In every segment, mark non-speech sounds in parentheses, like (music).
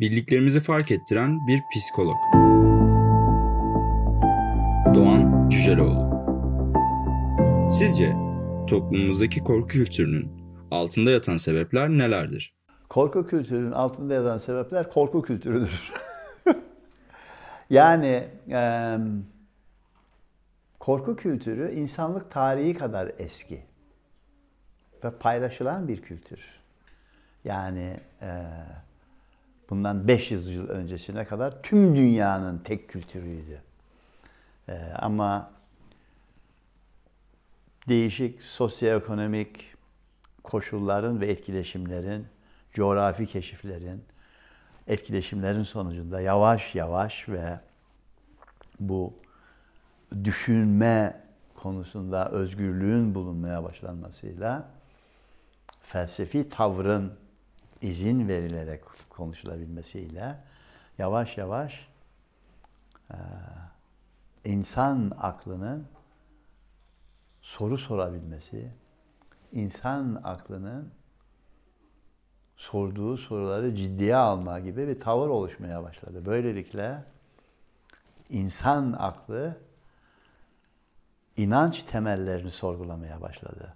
Bildiklerimizi fark ettiren bir psikolog. Doğan Cüceloğlu. Sizce toplumumuzdaki korku kültürünün altında yatan sebepler nelerdir? Korku kültürünün altında yatan sebepler korku kültürüdür. (laughs) yani e, korku kültürü insanlık tarihi kadar eski ve paylaşılan bir kültür. Yani e, bundan 500 yıl öncesine kadar tüm dünyanın tek kültürüydü. E, ama değişik sosyoekonomik koşulların ve etkileşimlerin, coğrafi keşiflerin, etkileşimlerin sonucunda yavaş yavaş ve bu düşünme konusunda özgürlüğün bulunmaya başlanmasıyla felsefi tavrın izin verilerek konuşulabilmesiyle yavaş yavaş e, insan aklının soru sorabilmesi, insan aklının sorduğu soruları ciddiye alma gibi bir tavır oluşmaya başladı. Böylelikle insan aklı inanç temellerini sorgulamaya başladı.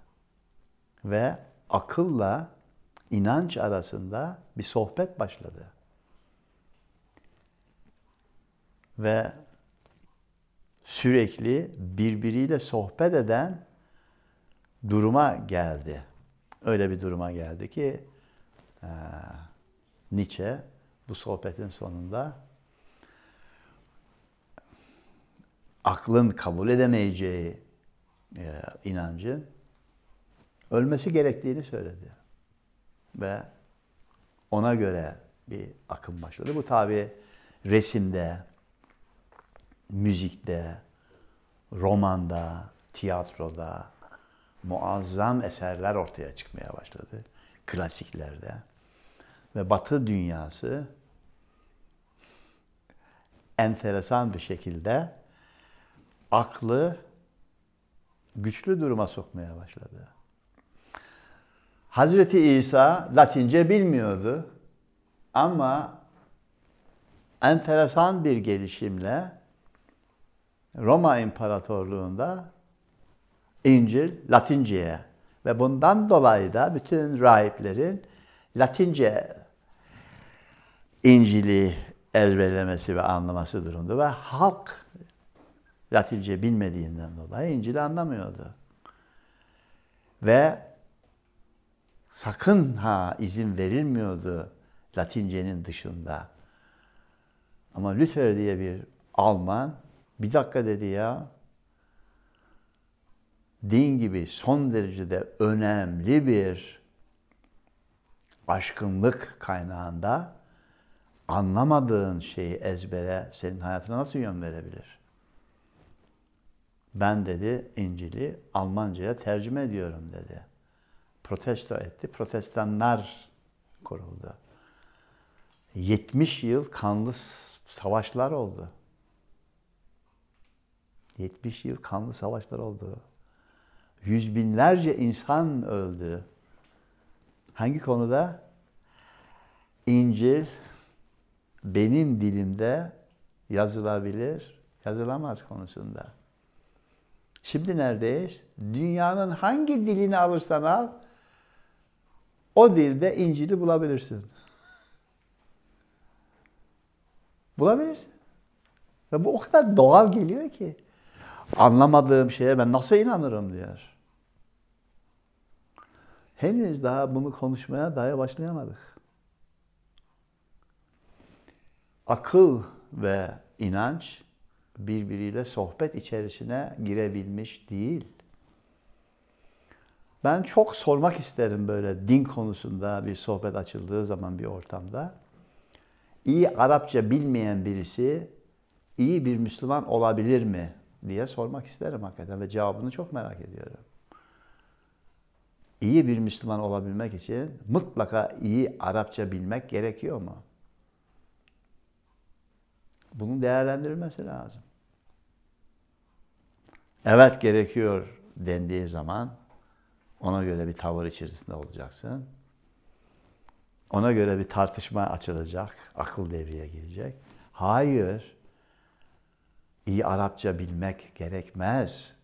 Ve akılla inanç arasında bir sohbet başladı. Ve sürekli birbiriyle sohbet eden duruma geldi. Öyle bir duruma geldi ki e, Nietzsche bu sohbetin sonunda aklın kabul edemeyeceği e, inancın ölmesi gerektiğini söyledi. Ve ona göre bir akım başladı. Bu tabi resimde, müzikte, romanda, tiyatroda muazzam eserler ortaya çıkmaya başladı. Klasiklerde. Ve Batı dünyası enteresan bir şekilde aklı güçlü duruma sokmaya başladı. Hazreti İsa Latince bilmiyordu ama enteresan bir gelişimle Roma İmparatorluğu'nda İncil Latince'ye ve bundan dolayı da bütün rahiplerin Latince İncil'i ezberlemesi ve anlaması durumda ve halk Latince bilmediğinden dolayı İncil'i anlamıyordu. Ve sakın ha izin verilmiyordu Latince'nin dışında. Ama Luther diye bir Alman bir dakika dedi ya din gibi son derecede önemli bir aşkınlık kaynağında anlamadığın şeyi ezbere senin hayatına nasıl yön verebilir? Ben dedi İncil'i Almanca'ya tercüme ediyorum dedi. Protesto etti. Protestanlar kuruldu. 70 yıl kanlı savaşlar oldu. 70 yıl kanlı savaşlar oldu. Yüz binlerce insan öldü. Hangi konuda? İncil benim dilimde yazılabilir, yazılamaz konusunda. Şimdi neredeyiz? Dünyanın hangi dilini alırsan al, o dilde İncil'i bulabilirsin. Bulabilirsin. Ve bu o kadar doğal geliyor ki. Anlamadığım şeye ben nasıl inanırım diyor. Henüz daha bunu konuşmaya dahi başlayamadık. Akıl ve inanç birbiriyle sohbet içerisine girebilmiş değil. Ben çok sormak isterim böyle din konusunda bir sohbet açıldığı zaman bir ortamda. İyi Arapça bilmeyen birisi iyi bir Müslüman olabilir mi diye sormak isterim hakikaten ve cevabını çok merak ediyorum. İyi bir Müslüman olabilmek için mutlaka iyi Arapça bilmek gerekiyor mu? Bunun değerlendirilmesi lazım. Evet gerekiyor dendiği zaman ona göre bir tavır içerisinde olacaksın. Ona göre bir tartışma açılacak, akıl devreye girecek. Hayır. İyi Arapça bilmek gerekmez.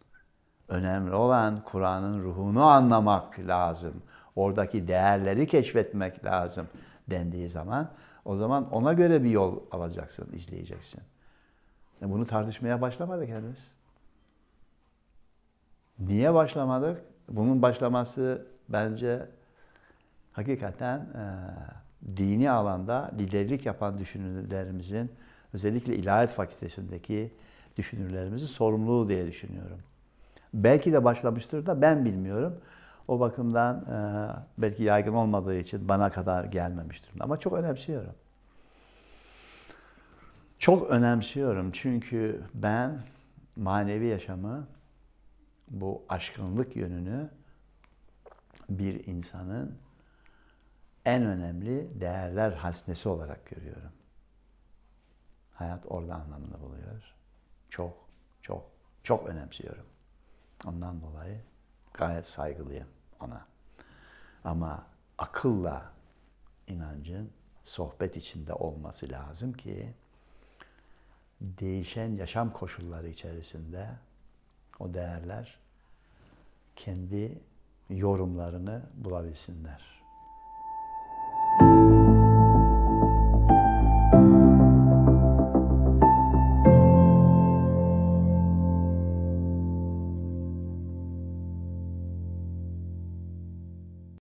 Önemli olan Kur'an'ın ruhunu anlamak lazım. Oradaki değerleri keşfetmek lazım dendiği zaman o zaman ona göre bir yol alacaksın, izleyeceksin. E bunu tartışmaya başlamadık henüz. Niye başlamadık? Bunun başlaması bence hakikaten e, dini alanda liderlik yapan düşünürlerimizin özellikle ilahiyat fakültesindeki düşünürlerimizin sorumluluğu diye düşünüyorum. Belki de başlamıştır da ben bilmiyorum. O bakımdan e, belki yaygın olmadığı için bana kadar gelmemiştir. Ama çok önemsiyorum. Çok önemsiyorum çünkü ben manevi yaşamı, bu aşkınlık yönünü bir insanın en önemli değerler haznesi olarak görüyorum. Hayat orada anlamını buluyor. Çok, çok, çok önemsiyorum. Ondan dolayı gayet saygılıyım ona. Ama akılla inancın sohbet içinde olması lazım ki değişen yaşam koşulları içerisinde o değerler kendi yorumlarını bulabilsinler.